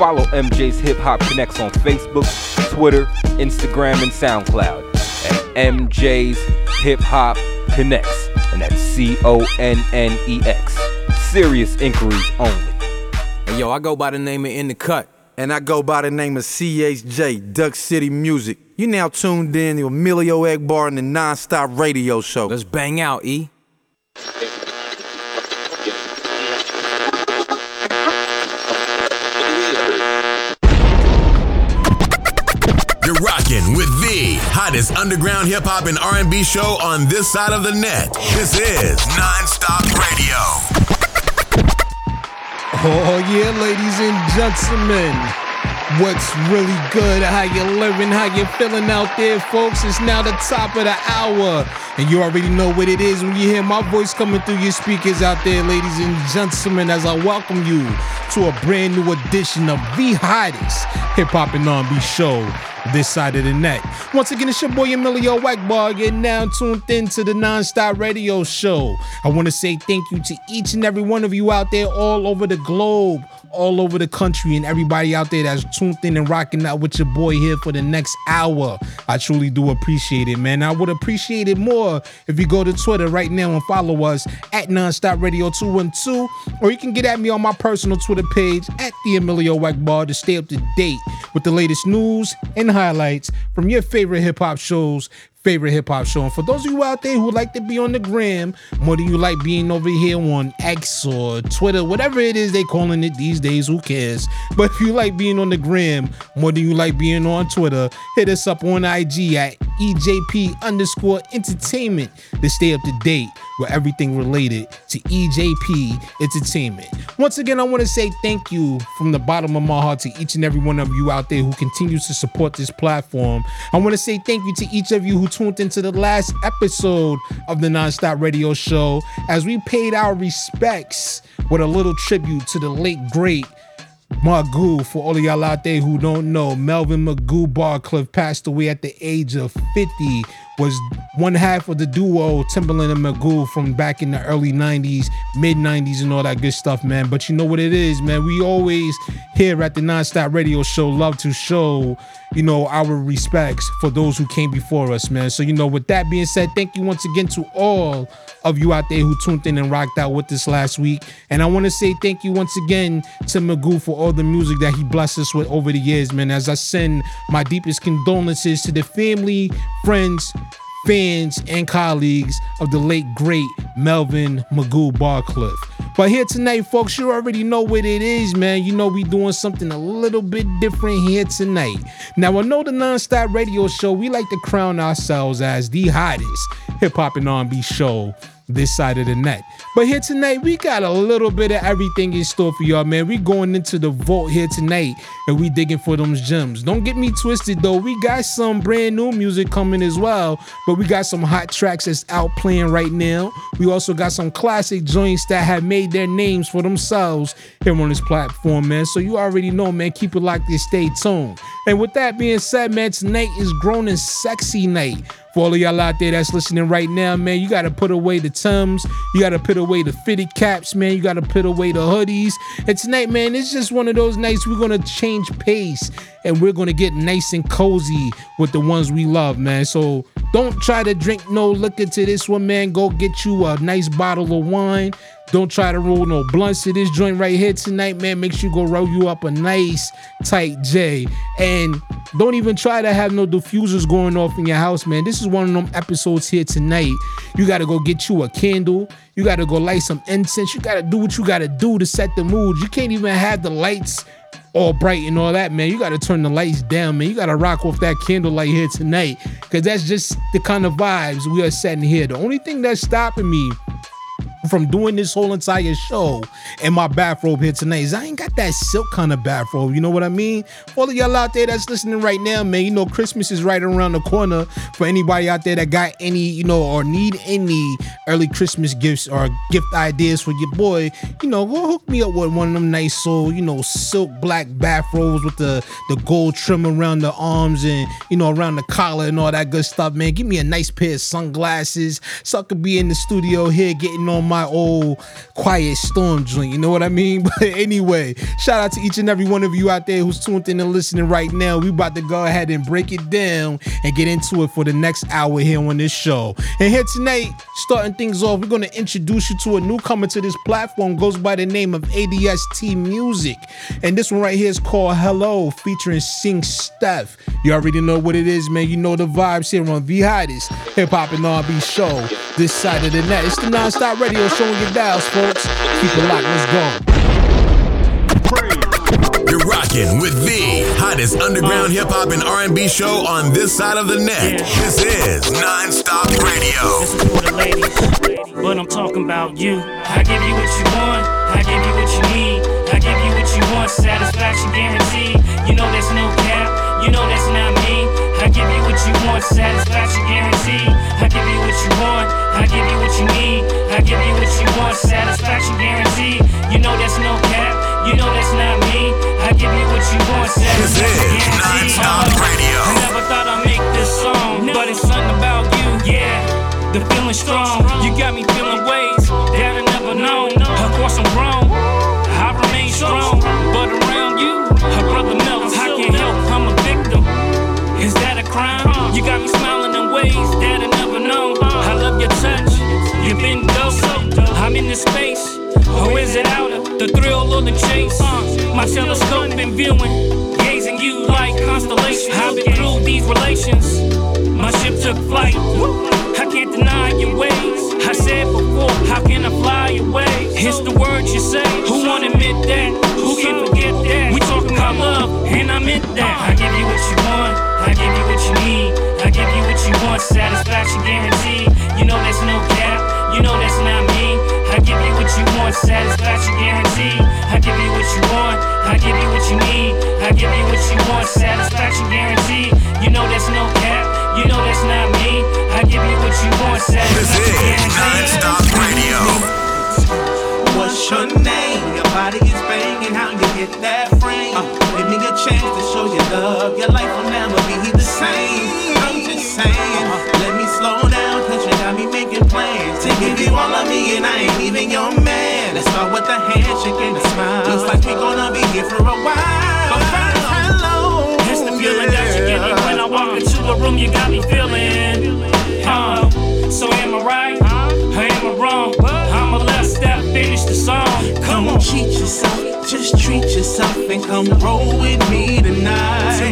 Follow MJ's Hip Hop Connex on Facebook, Twitter, Instagram, and SoundCloud at MJ's Hip Hop Connex, and that's C O N N E X. Serious inquiries only. Hey, yo, I go by the name of In the Cut, and I go by the name of CHJ, Duck City Music. You now tuned in to Emilio Egbar and the Nonstop Radio Show. Let's bang out, E. rocking with the hottest underground hip hop and R&B show on this side of the net. This is Nonstop Radio. Oh yeah, ladies and gentlemen. What's really good? How you living? How you feeling out there, folks? It's now the top of the hour. And you already know what it is when you hear my voice coming through your speakers out there, ladies and gentlemen, as I welcome you to a brand new edition of the hottest hip hop and R&B show this side of the net. Once again, it's your boy Emilio Egbar getting now tuned in to the Nonstop Radio Show. I want to say thank you to each and every one of you out there all over the globe, all over the country, and everybody out there that's tuned in and rocking out with your boy here for the next hour. I truly do appreciate it, man. I would appreciate it more if you go to Twitter right now and follow us at Nonstop Radio 212, or you can get at me on my personal Twitter page at the Emilio Egbar to stay up to date with the latest news and highlights from your favorite hip hop shows, favorite hip hop show. And for those of you out there who like to be on the gram more than you like being over here on X or Twitter, whatever it is they calling it these days, who cares? But if you like being on the gram more than you like being on Twitter, hit us up on IG at EJP underscore entertainment to stay up to date with everything related to EJP Entertainment. Once again, I want to say thank you from the bottom of my heart to each and every one of you out there who continues to support this platform. I want to say thank you to each of you who tuned into the last episode of the Nonstop Radio Show as we paid our respects with a little tribute to the late great Magoo, for all of y'all out there who don't know, Melvin Magoo Barcliff passed away at the age of 50. Was one half of the duo Timbaland and Magoo from back in the early 90s, mid 90s, and all that good stuff, man. But you know what it is, man. We always here at the Nonstop Radio Show love to show, you know, our respects for those who came before us, man. So, you know, with that being said, thank you once again to all of you out there who tuned in and rocked out with us last week. And I want to say thank you once again to Magoo for all the music that he blessed us with over the years, man. As I send my deepest condolences to the family, friends, fans, and colleagues of the late great Melvin Magoo Barcliff. But here tonight, folks, you already know what it is, man. You know we doing something a little bit different here tonight. Now I know the nonstop radio show, we like to crown ourselves as the hottest hip hop and R&B show this side of the net. But here tonight, we got a little bit of everything in store for y'all, man. We going into the vault here tonight and we digging for them gems. Don't get me twisted though. We got some brand new music coming as well, but we got some hot tracks that's out playing right now. We also got some classic joints that have made their names for themselves here on this platform, man. So you already know, man. Keep it locked and stay tuned. And with that being said, man, tonight is grown and sexy night. For all of y'all out there that's listening right now, man, you gotta put away the Tums, you gotta put away the fitted caps, man, you gotta put away the hoodies. And tonight, man, it's just one of those nights we're gonna change pace and we're gonna get nice and cozy with the ones we love, man. So don't try to drink no liquor to this one, man. Go get you a nice bottle of wine. Don't try to roll no blunts to this joint right here tonight, man. Make sure you go roll you up a nice tight J. And don't even try to have no diffusers going off in your house, man. This is one of them episodes here tonight. You gotta go get you a candle. You gotta go light some incense. You gotta do what you gotta do to set the mood. You can't even have the lights all bright and all that, man. You gotta turn the lights down, man. You gotta rock off that candlelight here tonight. Cause that's just the kind of vibes we are setting here. The only thing that's stopping me from doing this whole entire show in my bathrobe here tonight is I ain't got that silk kind of bathrobe. You know what I mean? For all of y'all out there that's listening right now, man, you know Christmas is right around the corner. For anybody out there that got any, you know, or need any early Christmas gifts or gift ideas for your boy, you know, go hook me up with one of them nice, old, you know, silk black bathrobes with the the gold trim around the arms and you know around the collar and all that good stuff, man. Give me a nice pair of sunglasses so I could be in the studio here getting on my old quiet storm joint. You know what I mean? But anyway, shout out to each and every one of you out there who's tuned in and listening right now. We about to go ahead and break it down and get into it for the next hour here on this show. And here tonight, starting things off, we're gonna introduce you to a newcomer to this platform. Goes by the name of ADST Music, and this one right here is called Hello, featuring Sing Steph. You already know what it is, man. You know the vibes here on the hottest hip hop and R&B show this side of the net. It's the non-stop radio radio showing your dials, folks. Keep it locked. Let's go. You're rocking with the hottest underground hip hop and R&B show on this side of the net. This is Nonstop Radio. This is for the ladies, but I'm talking about you. I give you what you want, I give you what you need, I give you what you want, satisfaction guaranteed. You know there's no cap, you know that's not me. I give you want, satisfaction guaranteed. I give you what you want, I give you what you need. I give you what you want, satisfaction guaranteed. You know that's no cap, you know that's not me. I give you what you want, satisfaction guaranteed. Radio. I never thought I'd make this song, but it's something about you, yeah. The feeling strong, you got me feeling ways that I never known. Of course I'm grown, You got me smiling in ways that I never known. I love your touch, you've been dope. I'm in this space, or is it outer? The thrill or the chase? My telescope been viewing, gazing you like constellations. I've been through these relations. My ship took flight. I can't deny your ways. I said before, how can I fly away? It's the words you say. Who won't admit that? Who can forget that? We talking about love, and I meant that. I give you what you want. I give you what you need. I give you what you want. Satisfaction guaranteed. You know there's no cap. You know that's not me. I give you what you want. Satisfaction guaranteed. I give you what you want. I give you what you need. I give you what you want. Satisfaction guaranteed. You know there's no cap. You know that's not me. I give you what you want. This is guaranteed. Nonstop Radio. What's your name? Your body is banging, how you get that frame? Uh, give me a chance to show you love. Your life will never be the same. I'm just saying, let me slow down, cause you got me making plans to give you all of me, and I ain't even your man. Let's start with the handshake and the treat yourself and come roll with me tonight.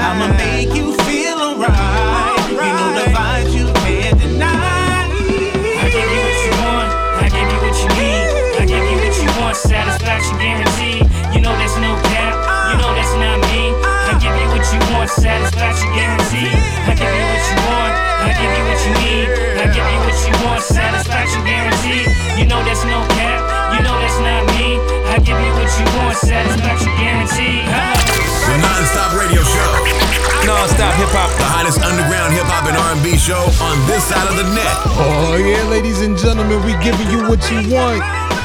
I'ma make you feel alright. You know the vibes you can't deny. I give you what you want, I give you what you need, I give you what you want, satisfaction guaranteed. You know there's no cap, you know that's not me. I give you what you want, satisfaction guaranteed. I give you what you want, I give you what you need, I give you what you want, satisfaction guaranteed. You know there's no what satisfaction guaranteed. The Nonstop Radio Show. Non-stop hip hop. The hottest underground hip hop and R&B show on this side of the net. Oh yeah, ladies and gentlemen, we giving you what you want,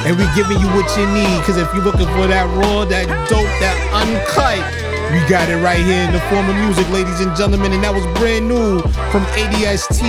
and we giving you what you need. Cause if you're looking for that raw, that dope, that uncut, We got it right here in the form of music, ladies and gentlemen, and that was brand new from ADST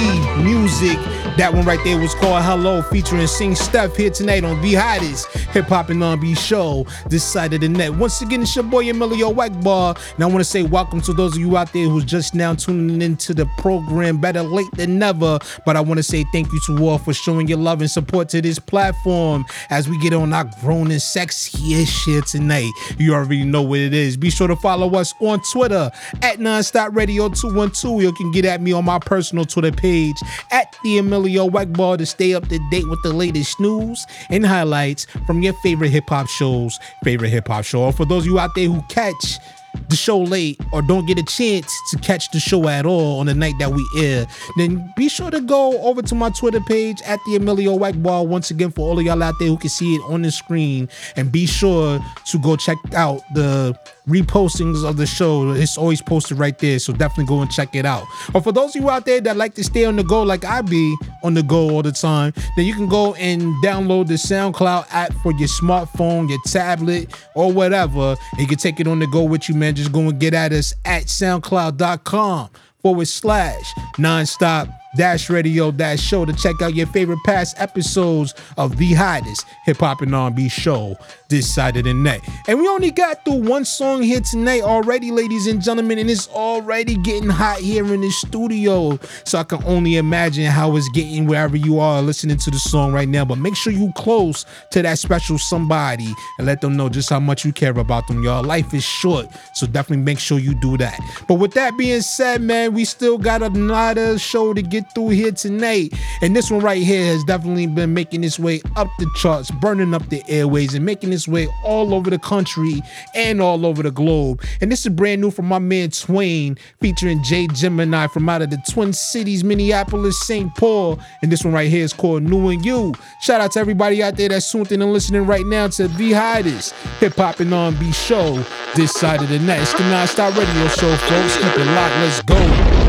Music. That one right there was called Hello, featuring Sing Steph here tonight on the hottest hip hop and R&B show this side of the net. Once again, it's your boy Emilio Egbar, and I want to say welcome to those of you out there who's just now tuning into the program. Better late than never, but I want to say thank you to all for showing your love and support to this platform as we get on our grown and sexy shit tonight. You already know what it is. Be sure to follow us on Twitter at Nonstop Radio 212. You can get at me on my personal Twitter page at the Emilio Emilio Egbar to stay up to date with the latest news and highlights from your favorite hip hop shows, favorite hip hop show. Or for those of you out there who catch the show late or don't get a chance to catch the show at all on the night that we air, then be sure to go over to my Twitter page at the Emilio Egbar once again for all of y'all out there who can see it on the screen. And be sure to go check out the repostings of the show. It's always posted right there, so definitely go and check it out. Or for those of you out there that like to stay on the go like I be on the go all the time, then you can go and download the SoundCloud app for your smartphone, your tablet, or whatever. And you can take it on the go with you, man. Just go and get at us at soundcloud.com forward slash nonstop dash radio dash show to check out your favorite past episodes of the hottest hip hop and R&B show this side of the net. And we only got through one song here tonight already, ladies and gentlemen, and it's already getting hot here in the studio. So I can only imagine how it's getting wherever you are listening to the song right now. But make sure you close to that special somebody and let them know just how much you care about them, y'all. Life is short, so definitely make sure you do that. But with that being said, man, we still got another show to get through here tonight. And this one right here has definitely been making its way up the charts, burning up the airways, and making its way all over the country and all over the globe. And this is brand new from my man Twain, featuring Jay Gemini from out of the Twin Cities, Minneapolis, St. Paul. And this one right here is called New and You. Shout out to everybody out there that's tuned and listening right now to the hottest hip hop and R&B show this side of the net. It's the Nonstop Radio Show, folks. Keep it locked. Let's go.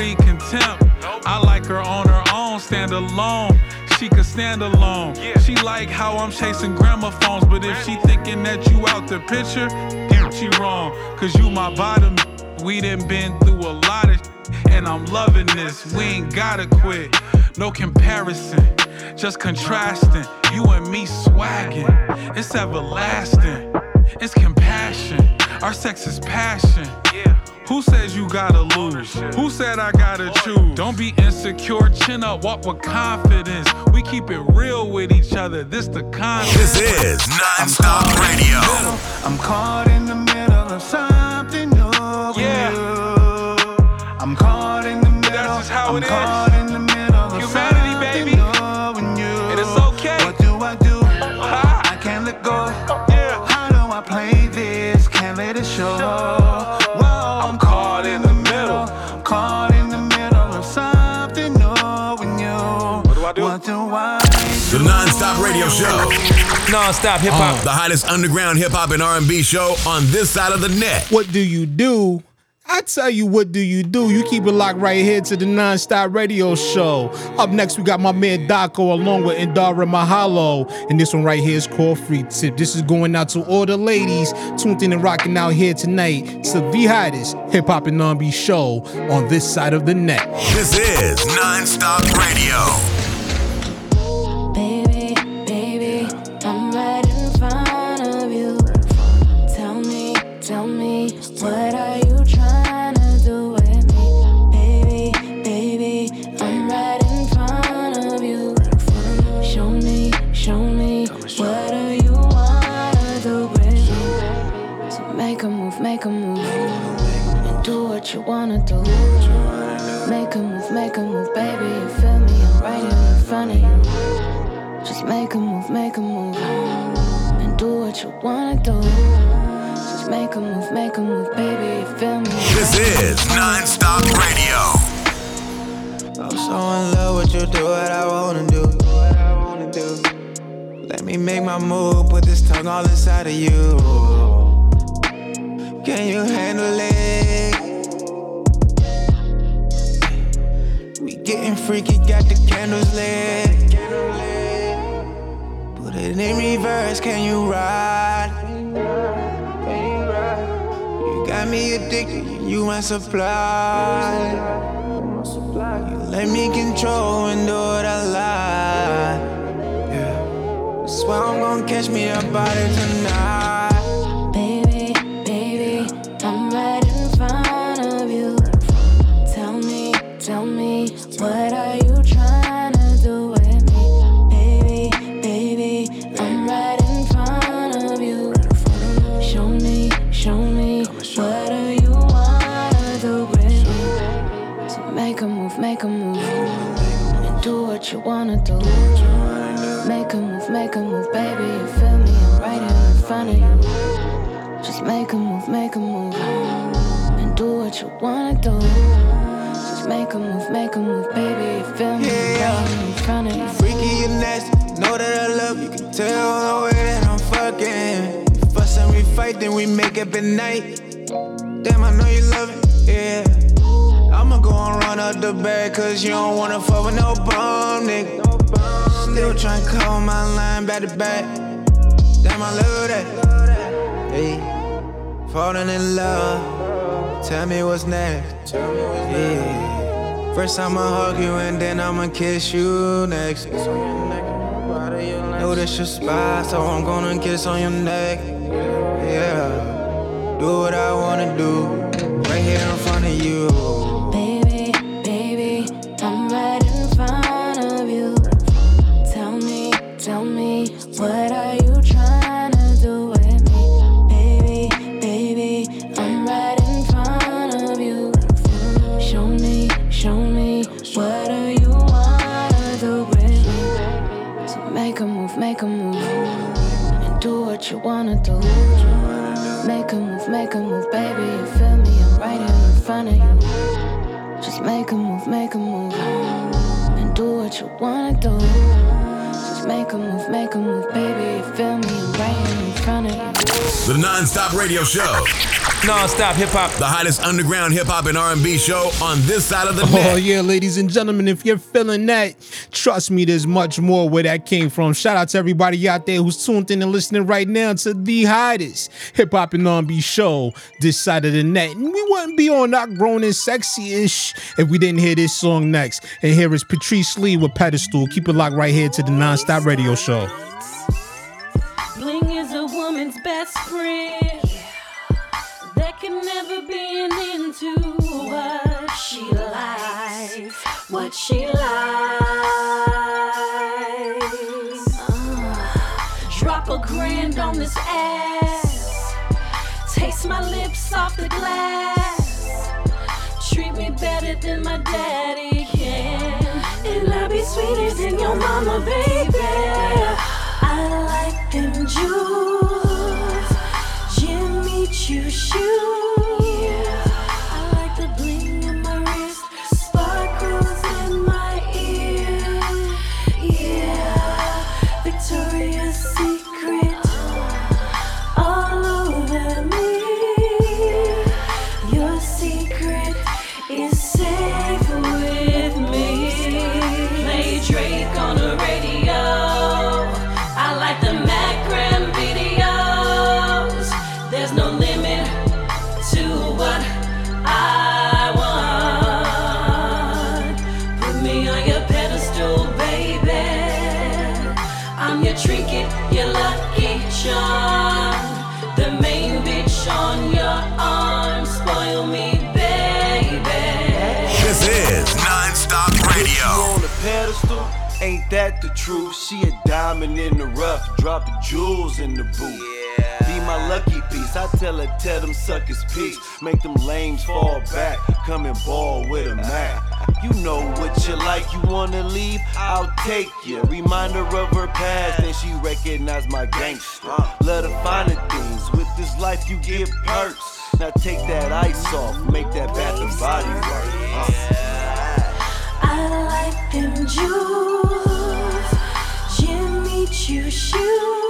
Breed contempt. I like her on her own, stand alone. She could stand alone. She like how I'm chasing gramophones, but if she thinking that you out the picture, damn, she wrong. Cause you my bottom. We done been through a lot of and I'm loving this. We ain't gotta quit. No comparison, just contrasting. You and me swagging. It's everlasting. It's compassion. Our sex is passion. Who says you gotta lose? Who said I gotta choose? Don't be insecure, chin up, walk with confidence. We keep it real with each other. This the content. This is Nonstop Radio. I'm caught in the middle of something new. Yeah. Yeah. I'm caught in the middle. That's just how I'm it is. Radio show. Non-stop hip hop. The hottest underground hip hop and R&B show on this side of the net. What do you do? I tell you what do you do. You keep it locked right here to the non-stop radio show. Up next, we got my man Daco along with Indara Mahalo. And this one right here is called Free Tip. This is going out to all the ladies tuned in and rocking out here tonight to the hottest hip hop and R&B show on this side of the net. This is non-stop radio. What are you trying to do with me? Baby, baby, I'm right in front of you. Show me, show me, what do you wanna do with me? So make a move, make a move, and do what you wanna do. Make a move, make a move, baby, you feel me? I'm right here in front of you. Just make a move, make a move, and do what you wanna do. Just make a move, make a move, baby, you feel me? This is non-stop radio. I'm so in love with you, do what I wanna do. Let me make my move, put this tongue all inside of you. Can you handle it? We getting freaky, got the candles lit. Put it in reverse, can you ride? Got me addicted, you my supply. You let me control and do what I like. Yeah. Swear I'm gonna catch me about it tonight. Make a move, make a move, and do what you wanna do. Just make a move, make a move, baby, you feel me? I'm in front of you. Freaky and nasty, know that I love you. Can tell the way that I'm fucking. Fuss and we fight, then we make up at night. Damn, I know you love it, yeah. I'ma go and run up the bag, cause you don't wanna fuck with no bum, nigga. Still tryna call my line back to back. Damn, I love that. Hey, falling in love. Tell me what's next. Yeah. First I'ma hug you and then I'ma kiss you next. Know this your spot, so I'm gonna kiss on your neck. Yeah. Do what I wanna do, right here in front of you. Make a move, baby, you feel me? I'm right here in front of you. Just make a move, make a move, and do what you wanna do. Just make a move, make a move, baby, you feel me? I'm right here in front of you. The non-stop radio show. Non-stop hip hop. The hottest underground hip hop and R&B show on this side of the Oh net. yeah, ladies and gentlemen, if you're feeling that, trust me, there's much more where that came from. Shout out to everybody out there who's tuned in and listening right now to the hottest hip hop and R&B show this side of the net. And we wouldn't be on that grown and sexy-ish if we didn't hear this song next. And here is Patrice Lee with Pedestal. Keep it locked right here to the non-stop radio show. Bling is a woman's best friend. Never be an end to what she likes. What she likes. Uh, drop a grand on this ass. Taste my lips off the glass. Treat me better than my daddy can. And I'll be sweeter than your mama, baby. I like them Jews, Jimmy Ain't that the truth? She a diamond in the rough, dropping jewels in the booth. Be my lucky piece. I tell her, tell them suckers peace. Make them lames fall back. Come and ball with a Mac. You know what you like, you wanna leave? I'll take you. Reminder of her past, and she recognize my gangster. Love the finer things. With this life, you get perks. Now take that ice off, make that bath and body work. Uh. I like them jewels, Jimmy Choo shoes.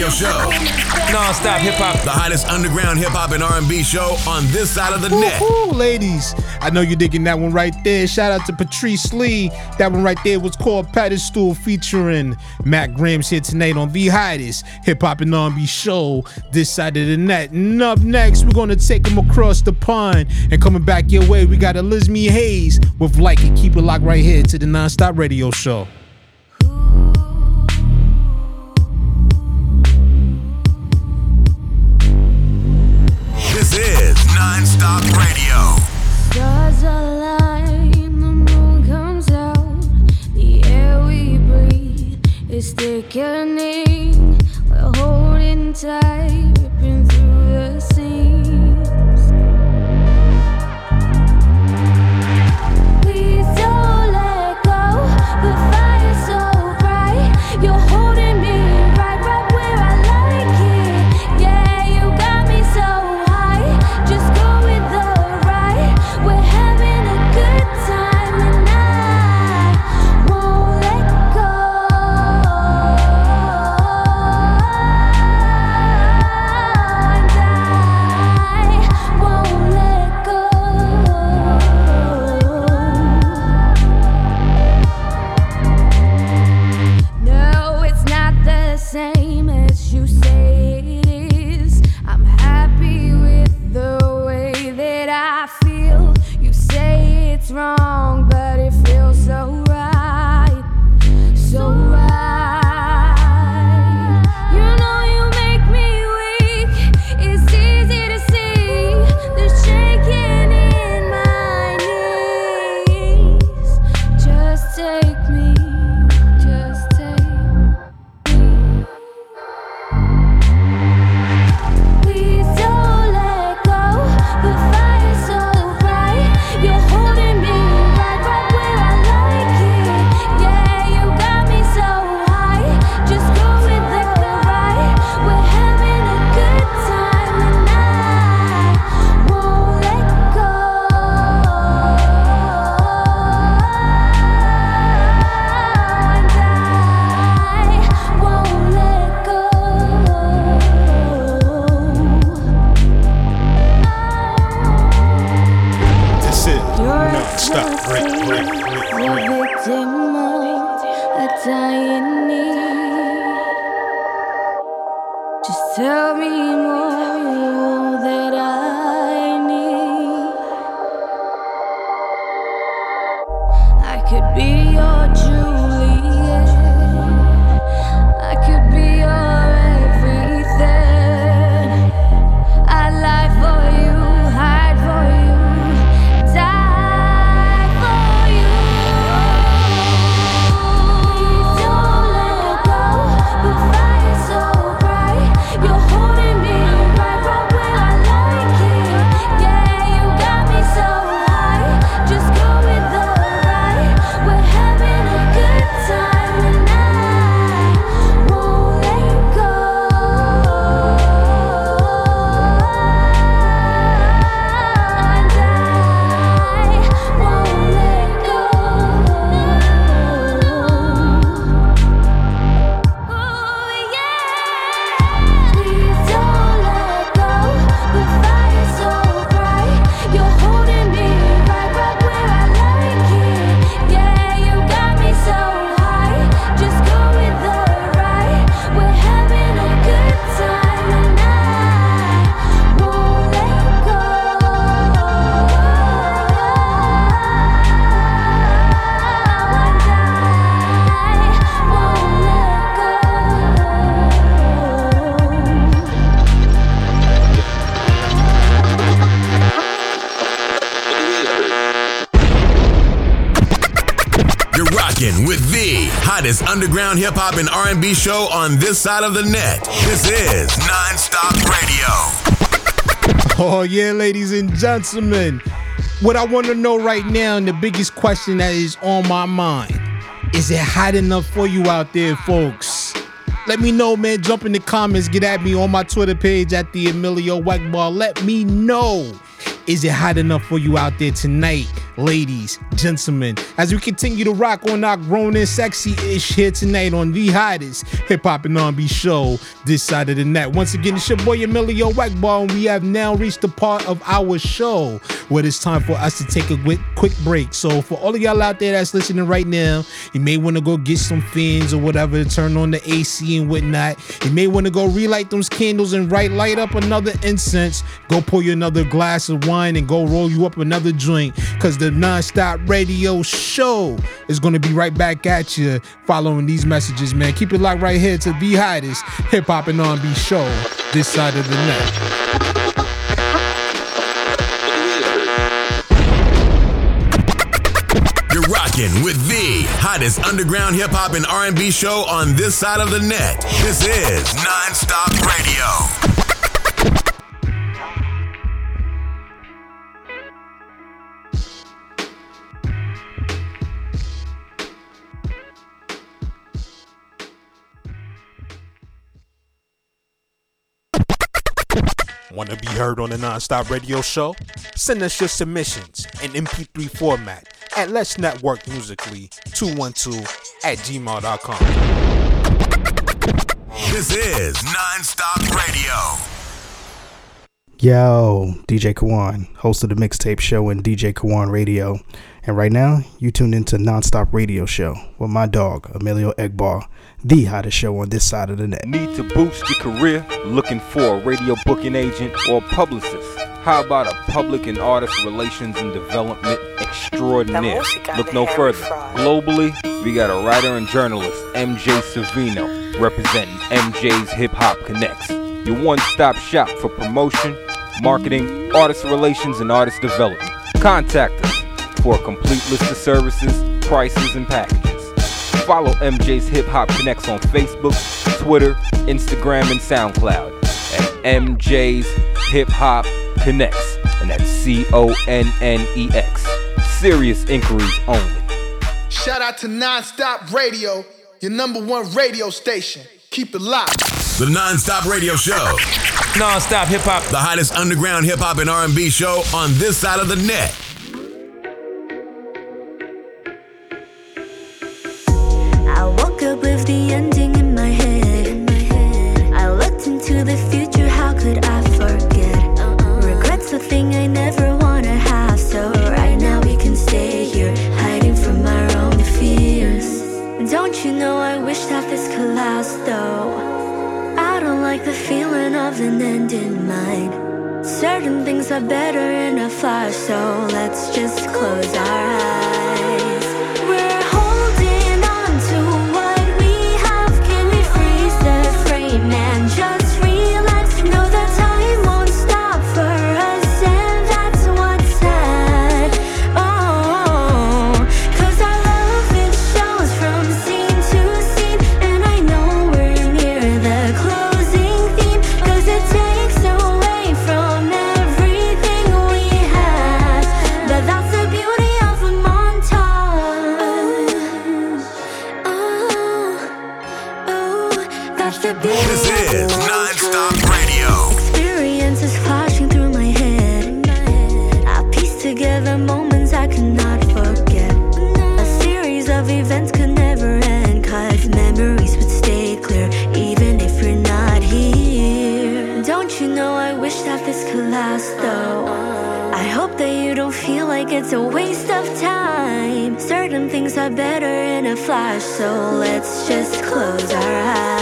Radio Show. Nonstop hip hop. The hottest underground hip hop and R&B show on this side of the net. Woo-hoo, ladies. I know you're digging that one right there. Shout out to Patrice Lee. That one right there was called Pedestal featuring Matt Grams here tonight on the hottest hip hop and R&B show this side of the net. And up next, we're gonna take them across the pond and coming back your way, we got Elizabeth Hayes with Like It. Keep it locked right here to the Nonstop Radio Show. Is thickening. We're holding tight, hottest underground hip hop and R&B show on this side of the net. This is Nonstop Radio. Oh yeah, ladies and gentlemen. What I want to know right now, and the biggest question that is on my mind, is it hot enough for you out there, folks? Let me know, man. Jump in the comments, get at me on my Twitter page at the Emilio Egbar. Let me know. Is it hot enough for you out there tonight, ladies, gentlemen? As we continue to rock on our grown and sexy ish here tonight on the hottest hip hop and R&B show this side of the net. Once again, it's your boy Emilio Egbar, and we have now reached the part of our show where it's time for us to take a quick, quick break. So, for all of y'all out there that's listening right now, you may want to go get some fans or whatever, turn on the AC and whatnot. You may want to go relight those candles and right light up another incense. Go pour you another glass of wine and go roll you up another joint because the non-stop radio show is going to be right back at you following these messages, man. Keep it locked right here to the hottest hip hop and R&B show this side of the net. You're rocking with the hottest underground hip hop and R&B show on this side of the net. This is Nonstop Radio. Heard on the Nonstop Radio Show? Send us your submissions in MP3 format at Let's Network Musically 212 at gmail.com. This is Nonstop Radio. Yo, DJ Kawon, host of the mixtape show and DJ Kawon Radio. And right now, you tuned into Nonstop Radio Show with my dog, Emilio Egbar, the hottest show on this side of the net. Need to boost your career? Looking for a radio booking agent or publicist? How about a public and artist relations and development extraordinaire? Look no further. Globally, we got a writer and journalist, MJ Savino, representing MJ's Hip Hop Connex. Your one stop shop for promotion, marketing, artist relations, and artist development. Contact us for a complete list of services, prices, and packages. Follow MJ's Hip Hop Connex on Facebook, Twitter, Instagram, and SoundCloud at MJ's Hip Hop Connex, and that's C O N N E X. Serious inquiries only. Shout out to Nonstop Radio, your number one radio station. Keep it locked. The Nonstop Radio Show. Nonstop hip hop. The hottest underground hip hop and R&B show on this side of the net. The ending in my head. I looked into the future, how could I forget? Regrets the thing I never wanna have. So right now we can stay here, hiding from our own fears. Don't you know I wish that this could last though? I don't like the feeling of an end in mind. Certain things are better in a flash, so let's just close our eyes. Are better in a flash, so let's just close our eyes.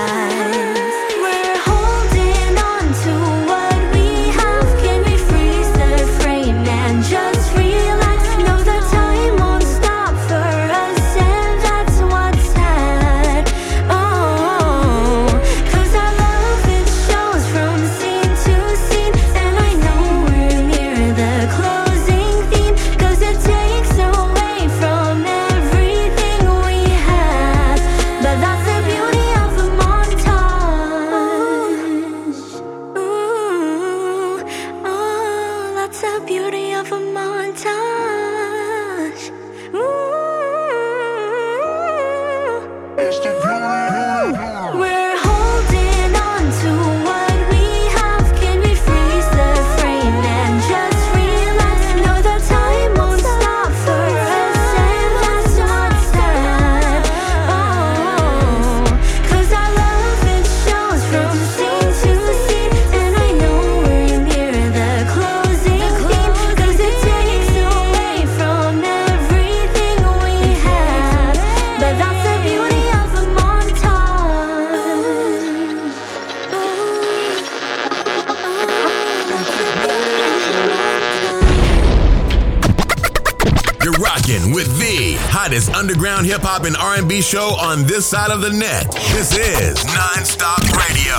And R&B show on this side of the net. This is Nonstop Radio.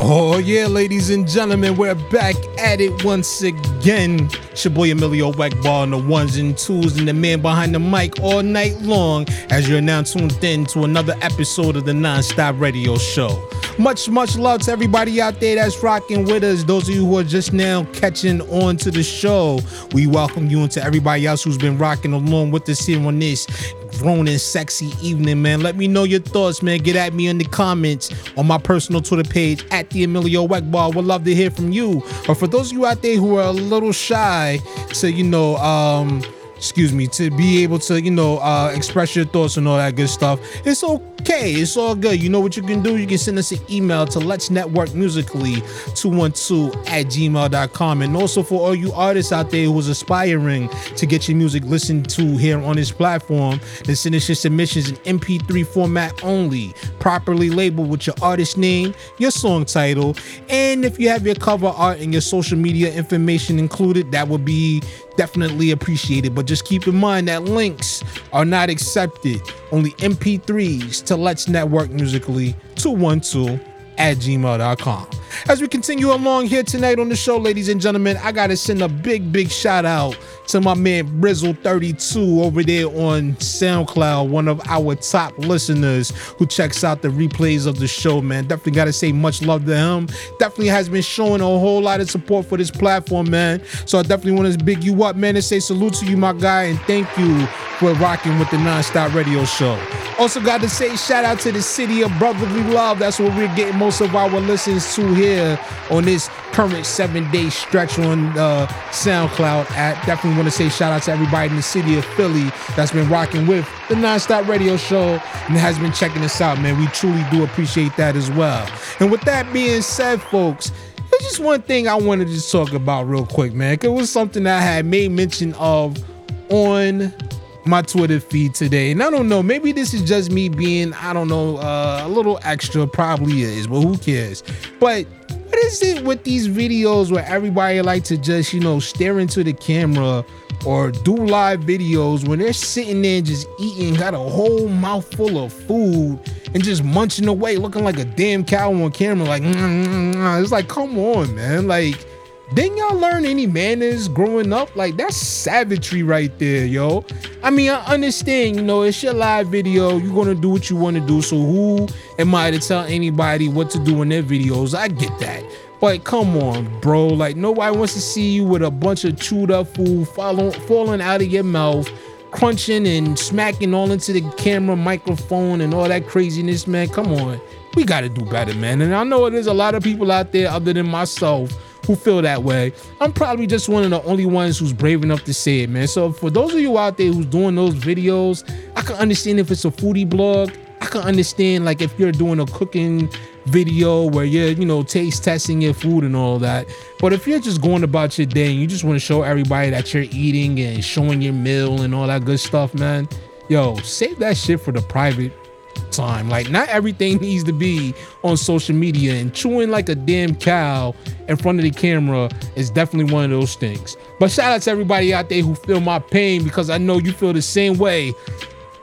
Oh, yeah, ladies and gentlemen, we're back at it once again. It's your boy Emilio Egbar on the ones and twos and the man behind the mic all night long as you're now tuned in to another episode of the Nonstop Radio Show. Much, much love to everybody out there that's rocking with us. Those of you who are just now catching on to the show, we welcome you and to everybody else who's been rocking along with us here on this grown and sexy evening, man. Let me know your thoughts, man. Get at me in the comments on my personal Twitter page at the Emilio Egbar. Would love to hear from you. But for those of you out there who are a little shy so you know, um, excuse me, to be able to, you know, uh, express your thoughts and all that good stuff. It's okay. It's all good. You know what you can do? You can send us an email to let's network musically 212 at gmail.com. And also for all you artists out there who's aspiring to get your music listened to here on this platform, then send us your submissions in MP3 format only, properly labeled with your artist name, your song title, and if you have your cover art and your social media information included, that would be definitely appreciated. But just keep in mind that links are not accepted. Only MP3s to Let's Network Musically 212 at gmail.com. As we continue along here tonight on the show, ladies and gentlemen, I gotta send a big, big shout out to my man Brizzle32 over there on SoundCloud, one of our top listeners who checks out the replays of the show, man. Definitely gotta say much love to him. Definitely has been showing a whole lot of support for this platform, man. So I definitely want to big you up, man, and say salute to you, my guy, and thank you for rocking with the Nonstop Radio Show. Also, got to say shout out to the city of brotherly love. That's where we're getting most of our listens to here on this current seven day stretch on uh, SoundCloud. I definitely want to say shout out to everybody in the city of Philly that's been rocking with the Nonstop Radio Show and has been checking us out, man. We truly do appreciate that as well. And with that being said, folks. There's just one thing I wanted to talk about real quick, man. Cause It was something I had made mention of on my Twitter feed today. And I don't know, maybe this is just me being, I don't know, uh, a little extra, probably is, but who cares? But what is it with these videos where everybody like to just, you know, stare into the camera or do live videos when they're sitting there just eating, got a whole mouthful of food and just munching away, looking like a damn cow on camera, like, mm, mm, mm. it's like, come on, man. Like, didn't y'all learn any manners growing up? Like that's savagery right there, yo. I mean, I understand, you know, it's your live video. You're gonna do what you want to do. So who am I to tell anybody what to do in their videos? I get that. But come on, bro. Like nobody wants to see you with a bunch of chewed up food falling falling out of your mouth, crunching and smacking all into the camera, microphone, and all that craziness, man. Come on. We gotta do better, man. And I know there's a lot of people out there other than myself who feel that way. I'm probably just one of the only ones who's brave enough to say it, man. So for those of you out there who's doing those videos, I can understand if it's a foodie blog. I can understand like if you're doing a cooking video where you're, you know, taste testing your food and all that. But if you're just going about your day and you just want to show everybody that you're eating and showing your meal and all that good stuff, man, yo, save that shit for the private time. Like, not everything needs to be on social media, and chewing like a damn cow in front of the camera is definitely one of those things. But shout out to everybody out there who feel my pain because I know you feel the same way.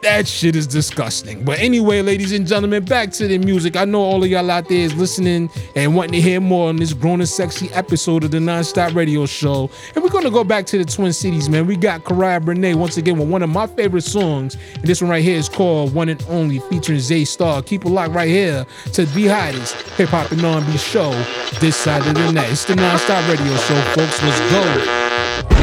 That shit is disgusting. But anyway, ladies and gentlemen, back to the music. I know all of y'all out there is listening and wanting to hear more on this grown and sexy episode of the Nonstop Radio Show. And we're gonna go back to the Twin Cities, man. We got Karaya Brene once again with one of my favorite songs. And this one right here is called One and Only, featuring Zay Star. Keep it locked right here to the hottest hip hop and R&B show this side of the net. It's the Nonstop Radio Show, folks. Let's go.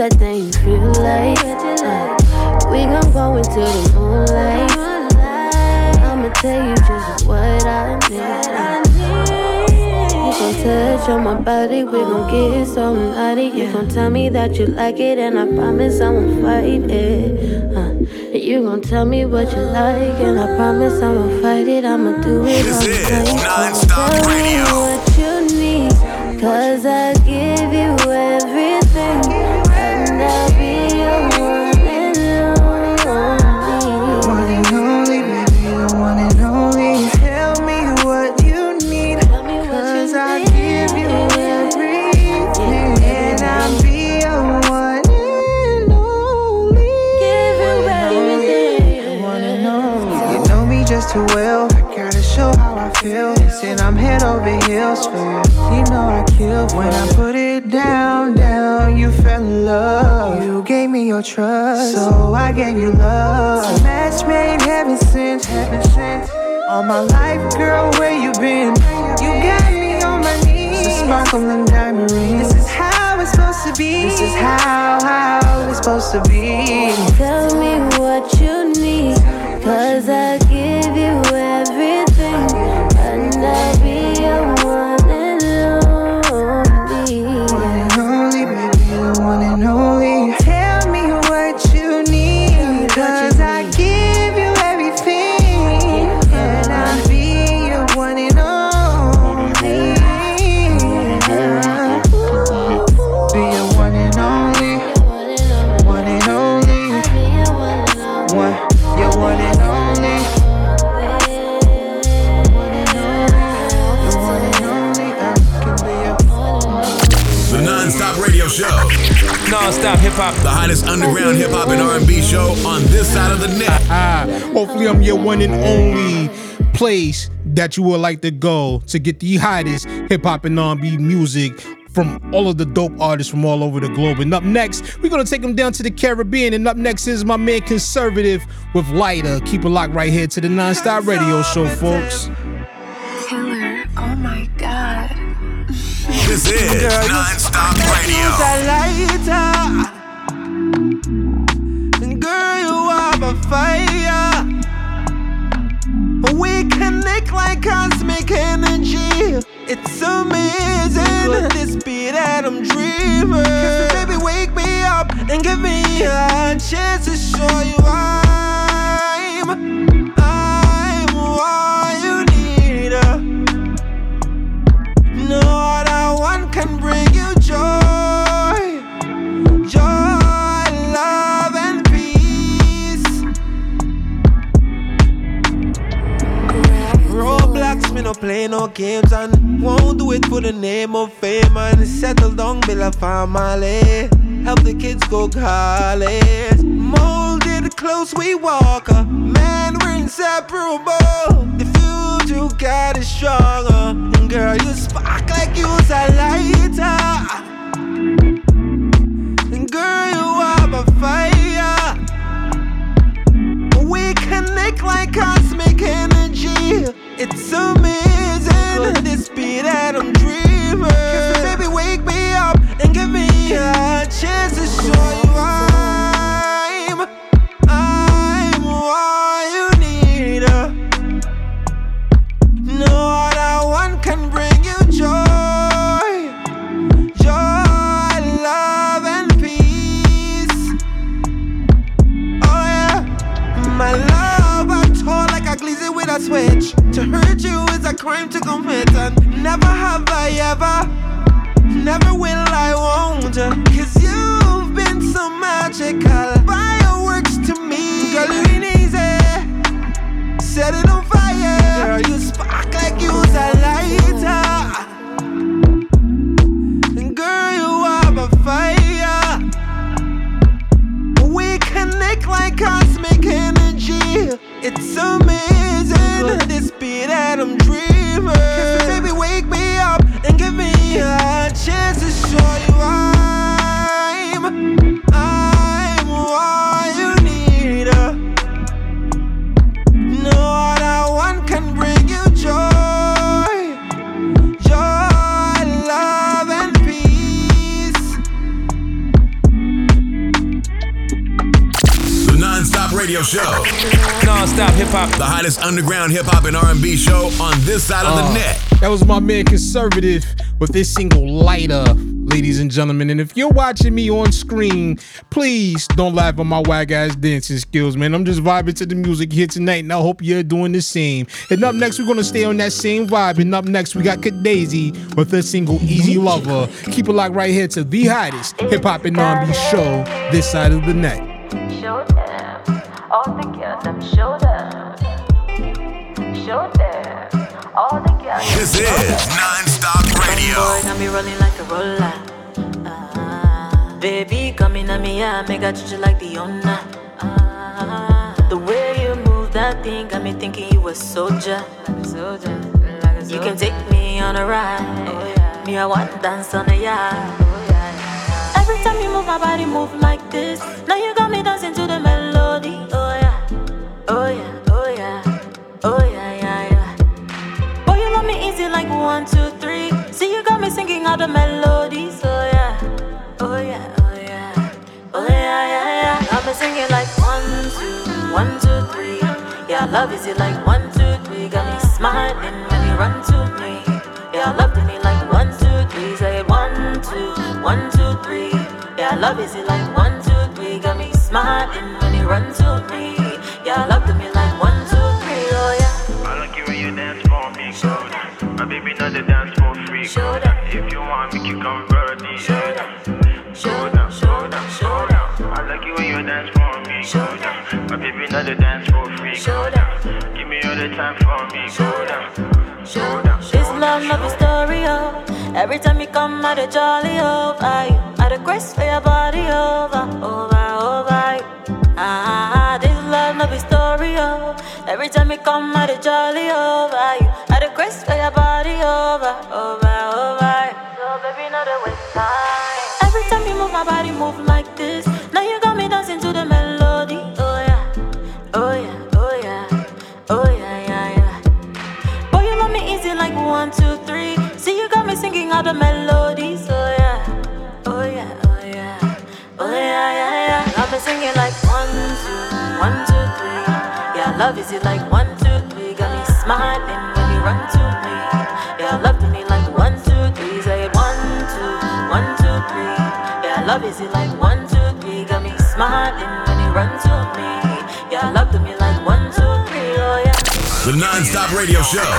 That thing feel like. Uh, we gon' go into the moonlight. I'ma tell you just what I need. You gon' touch on my body, we gon' get so naughty. You gon' tell me that you like it, and I promise I won't fight it. Uh, you gon' tell me what you like, and I promise I won't fight it. I'ma do it all is night. Tell me what you need, cause I give you everything, I'm head over heels for you. You know I kill when I put it down, down. You fell in love. You gave me your trust, so I gave you love. A match made, heaven sent, heaven sent. All my life, girl, where you been? You got me on my knees. It's a sparkling diamond ring. This is how it's supposed to be. This is how, how it's supposed to be. Tell me what you need, cause I underground hip hop and R&B show on this side of the net. Hopefully, I'm your one and only place that you would like to go to get the hottest hip hop and R&B music from all of the dope artists from all over the globe. And up next, we're gonna take them down to the Caribbean. And up next is my man Conservative with Lighter. Keep it locked right here to the Non-Stop Radio Show, folks. Killer, oh my god. This is non-stop radio. And girl, you are a fire. We connect like cosmic energy. It's amazing. Could this be that I'm dreaming? Baby, wake me up and give me a chance to show you I'm, I'm what you need. No other one can bring you joy, no play no games and won't do it for the name of fame and settle down, build a family. Help the kids go college. Molded close, we walk. uh, Man, we're inseparable. The future got is stronger. And girl, you spark like you's a lighter. And girl, you are a fire. We connect like cosmic energy. It's amazing. Could this be that I'm dreaming? Cause baby, wake me up and give me a chance to show you I'm, Conservative with this single Lighter, ladies and gentlemen. And if you're watching me on screen, please don't laugh at my whack ass dancing skills, man. I'm just vibing to the music here tonight, and I hope you're doing the same. And up next, we're gonna stay on that same vibe. And up next, we got Kadazy with her single Easy Lover. Keep it locked right here to the hottest hip hop and R&B show this side of the net. Show them, all them show them. Show them, all the. This is Non-Stop Radio. Boy, got me rolling like a roller. Ah, baby, come in on me, yeah, make I treat you like the owner. Ah, the way you move that thing got me thinking you a soldier. Like a soldier, like a soldier. You can take me on a ride. Oh, yeah. Me, I want to dance on the yard. Every time you move my body, move like this. Now you got me dancing to the melody. Oh yeah, oh yeah, like one, two, three. See, you got me singing all the melodies. Oh yeah, oh yeah, oh yeah, oh yeah, yeah, yeah. Got me singing like one, two, one, two, three. Yeah, love is it like one, two, three. Got me smiling when you run to me. Yeah, love to me like one, two, three. Say it one, two, one, two, three. Yeah, love is it like one, two, three. Got me smiling when you run to me. Yeah, love to me baby not the dance for free, good. If you want, make you come birdie. Show down, show down, show down, show down. I like it when you dance for me, good. My baby not the dance for free, good. Give me all the time for me, good. Show down, This love, love is story, oh. Every time you come out of jolly, oh, I, out of grace for your body, over, over, over. Ah, this love, love is story, oh. Every time you come out of jolly, over, I, out of grace for your body, over, over, over. So baby, not a waste time. Every time you move my body, move like this. Now you got me dancing to the melody, oh yeah, oh yeah, oh yeah, oh yeah, yeah, yeah. Boy, you love me easy like one, two, three. See, you got me singing all the melodies. Oh yeah, oh yeah, oh yeah, oh yeah, yeah, yeah. Got me singing like one, two, one, two, three. Yeah, love is it like one, two, three. Got me smiling love is it like one, two, three. Got me smiling when you run to me. Yeah, love to me like one, two, three. Oh yeah. The Non-Stop Radio Show.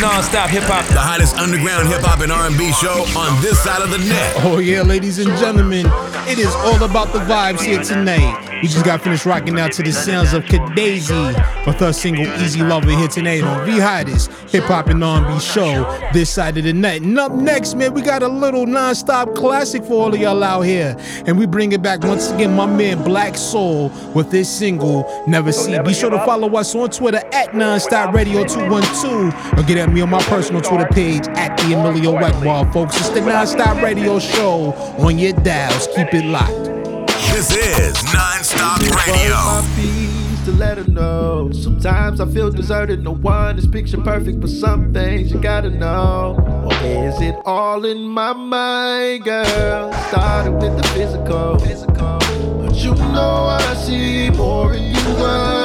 Non-stop hip hop. The hottest underground hip hop and R&B show on this side of the net. Oh yeah, ladies and gentlemen, it is all about the vibes here tonight. We just got finished rocking out to the sounds of Kadazy with her single "Easy Lover" here tonight on the hottest hip hop and R&B show this side of the night. And up next, man, we got a little non-stop classic for all of y'all out here, and we bring it back once again. My man Black Soul with this single "Never See." Be sure to follow us on Twitter at Nonstop Radio 212 or get at me on my personal Twitter page at the Emilio Egbar, folks. It's the Nonstop Radio Show on your dials. Keep it locked. This is Non-Stop Radio. my piece to let her know. Sometimes I feel deserted, no one is picture perfect, but some things you gotta know. Or is it all in my mind, girl? Started with the physical, but you know I see more in you, girl.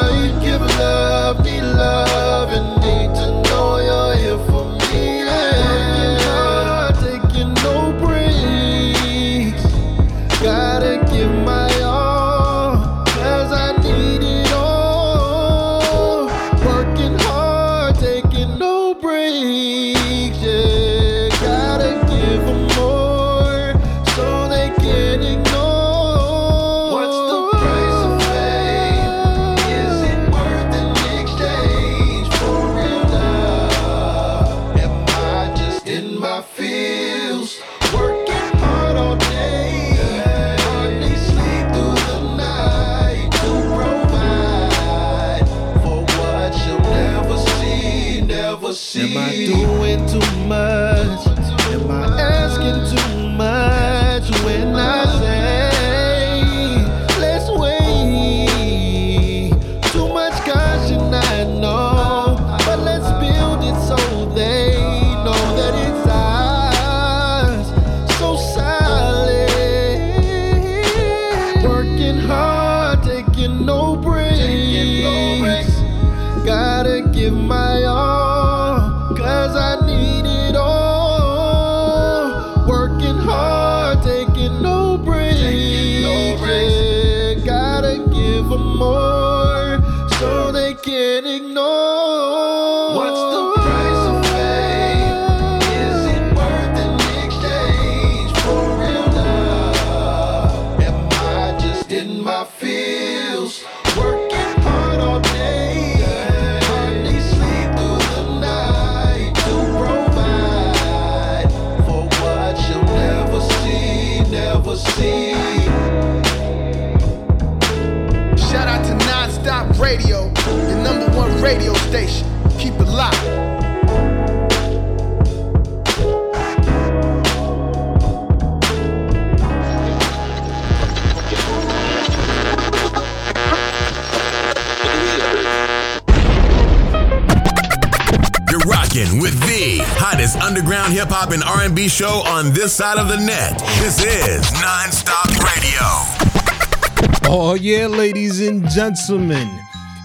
Shout out to Nonstop Radio, the number one radio station. Keep it locked. With hottest underground hip hop and R&B show on this side of the net. This is Nonstop Radio. Oh, yeah, ladies and gentlemen.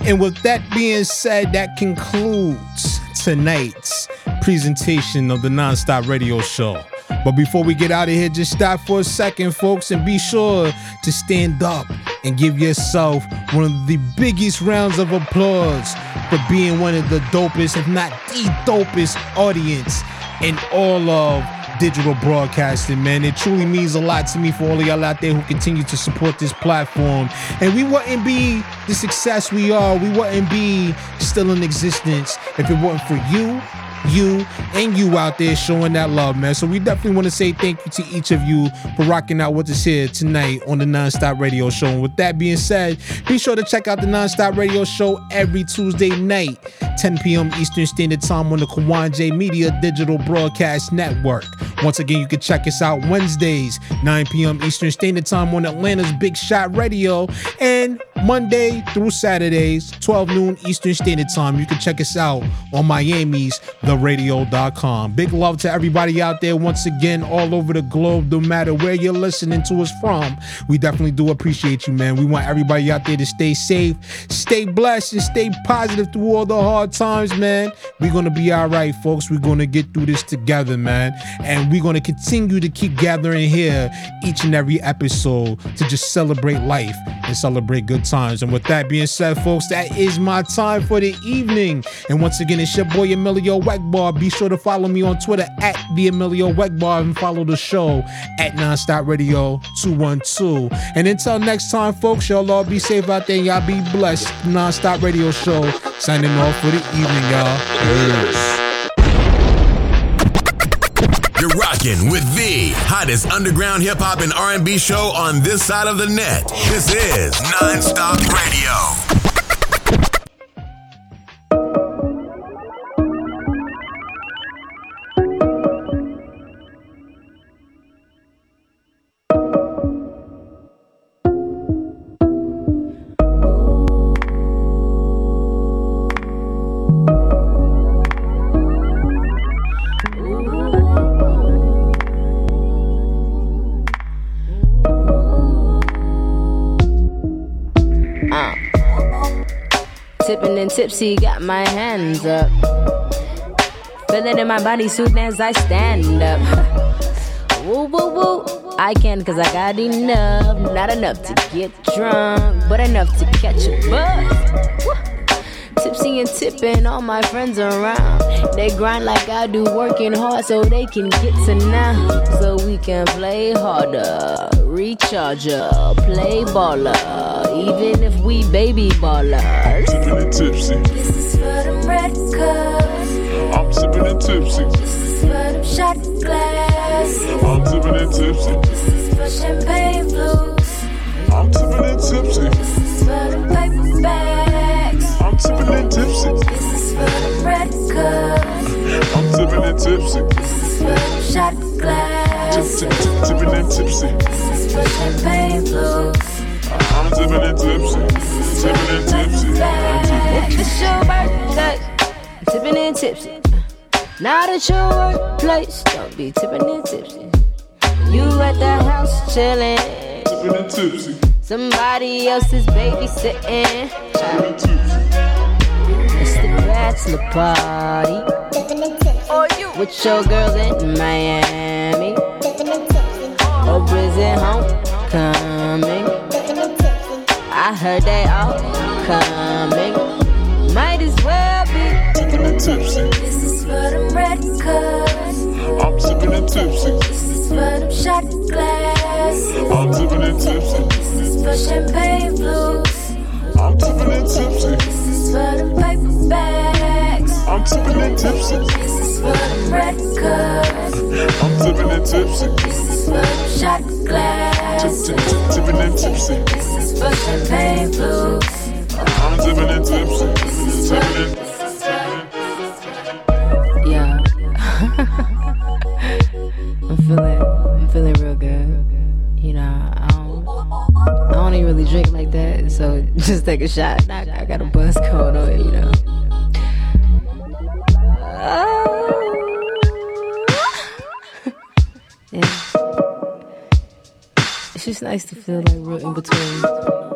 And with that being said, that concludes tonight's presentation of the Nonstop Radio Show. But before we get out of here, just stop for a second, folks, and be sure to stand up and give yourself one of the biggest rounds of applause for being one of the dopest, if not the dopest, audience in all of digital broadcasting, man. It truly means a lot to me for all of y'all out there who continue to support this platform. And we wouldn't be the success we are, we wouldn't be still in existence if it wasn't for you you and you out there showing that love, man. So we definitely want to say thank you to each of you for rocking out with us here tonight on the Nonstop Radio Show. And with that being said, be sure to check out the Nonstop Radio Show every Tuesday night, 10 p.m. Eastern Standard Time on the Kawon J Media Digital Broadcast Network. Once again, you can check us out Wednesdays, 9 p.m. Eastern Standard Time on Atlanta's Big Shot Radio, and Monday through Saturdays, 12 noon Eastern Standard Time. You can check us out on Miami's tharadio.com. Big love to everybody out there once again, all over the globe, no matter where you're listening to us from. We definitely do appreciate you, man. We want everybody out there to stay safe, stay blessed, and stay positive through all the hard times, man. We're gonna be all right, folks. We're gonna get through this together, man. And we're gonna continue to keep gathering here each and every episode to just celebrate life and celebrate good times. And with that being said, folks, that is my time for the evening. And once again, it's your boy Emilio Egbar. Be sure to follow me on Twitter at the Emilio Egbar and follow the show at Nonstop Radio 212. And until next time, folks, y'all all be safe out there. Y'all be blessed. Nonstop Radio Show signing off for the evening, y'all. Peace. You're rocking with the hottest underground hip hop and R&B show on this side of the net. This is Nonstop Radio. Tipsy, got my hands up. Feeling in my body soon as I stand up. woo, woo, woo. I can cause I got enough. Not enough to get drunk, but enough to catch a buzz. Woo. Tipsy and tipping, all my friends around. They grind like I do, working hard so they can get to now. So we can play harder, recharge up, play baller. Even if we baby ballers. Sipping and tipsy. This is for them red cups. I'm sipping and tipsy. This is for them shot glass. I'm sipping and tipsy. This is for champagne blues. I'm sipping and tipsy. This is for them paper bags. I'm sipping and tipsy. This is for them red cups. I'm sipping and tipsy. This is for them shot glass. Tip, tip, tip, tipping and tipsy. This is for champagne blues. I'm sipping and tipsy. Sipping and tipsy. It's your birthday, tipping and tipsy. Not at your workplace, don't be tipping and tipsy. You at the house chilling, Sipping and tipsy. Somebody else is babysitting. It's the bachelor party. With your girls in Miami. Or Brazil homecoming. I heard they all coming. Might as well be. Sipping and tipsy. This is for them red cups. I'm sipping and tipsy. This is for them shot glass. I'm sipping and tipsy. This is for champagne blues. I'm sipping and tipsy. This is for them paper bags. I'm sipping and tipsy. This is for them red cups. I'm sipping and tipsy. This is is for the shot glass. Tipping and tipsy. This is for champagne blues. I'm tipping and tipsy. Tipping and Yeah. I'm feeling, I'm feeling real good. Even really drink like that, so just take a shot. I, I got a buzz going on, you know. yeah. It's just nice to feel like we're in between.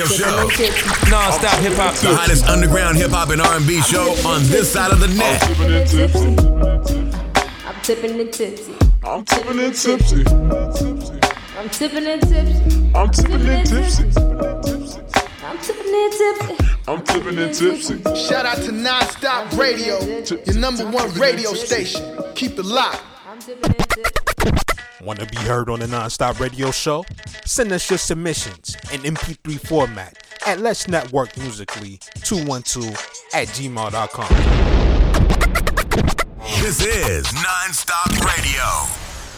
Radio show. Non-stop hip hop. The hottest underground hip hop and R&B show on this side of the net. I'm tipping and tipsy. I'm tipping and tipsy. I'm tipping and tipsy. I'm tipping and tipsy. I'm tipping and tipsy. I'm tipping and tipsy. Shout out to Nonstop Radio, your number one radio station. Keep it locked. Want to be heard on the Nonstop Radio Show? Send us your submissions in MP3 format at Let's Network Musically 212 at gmail.com. This is non-stop radio.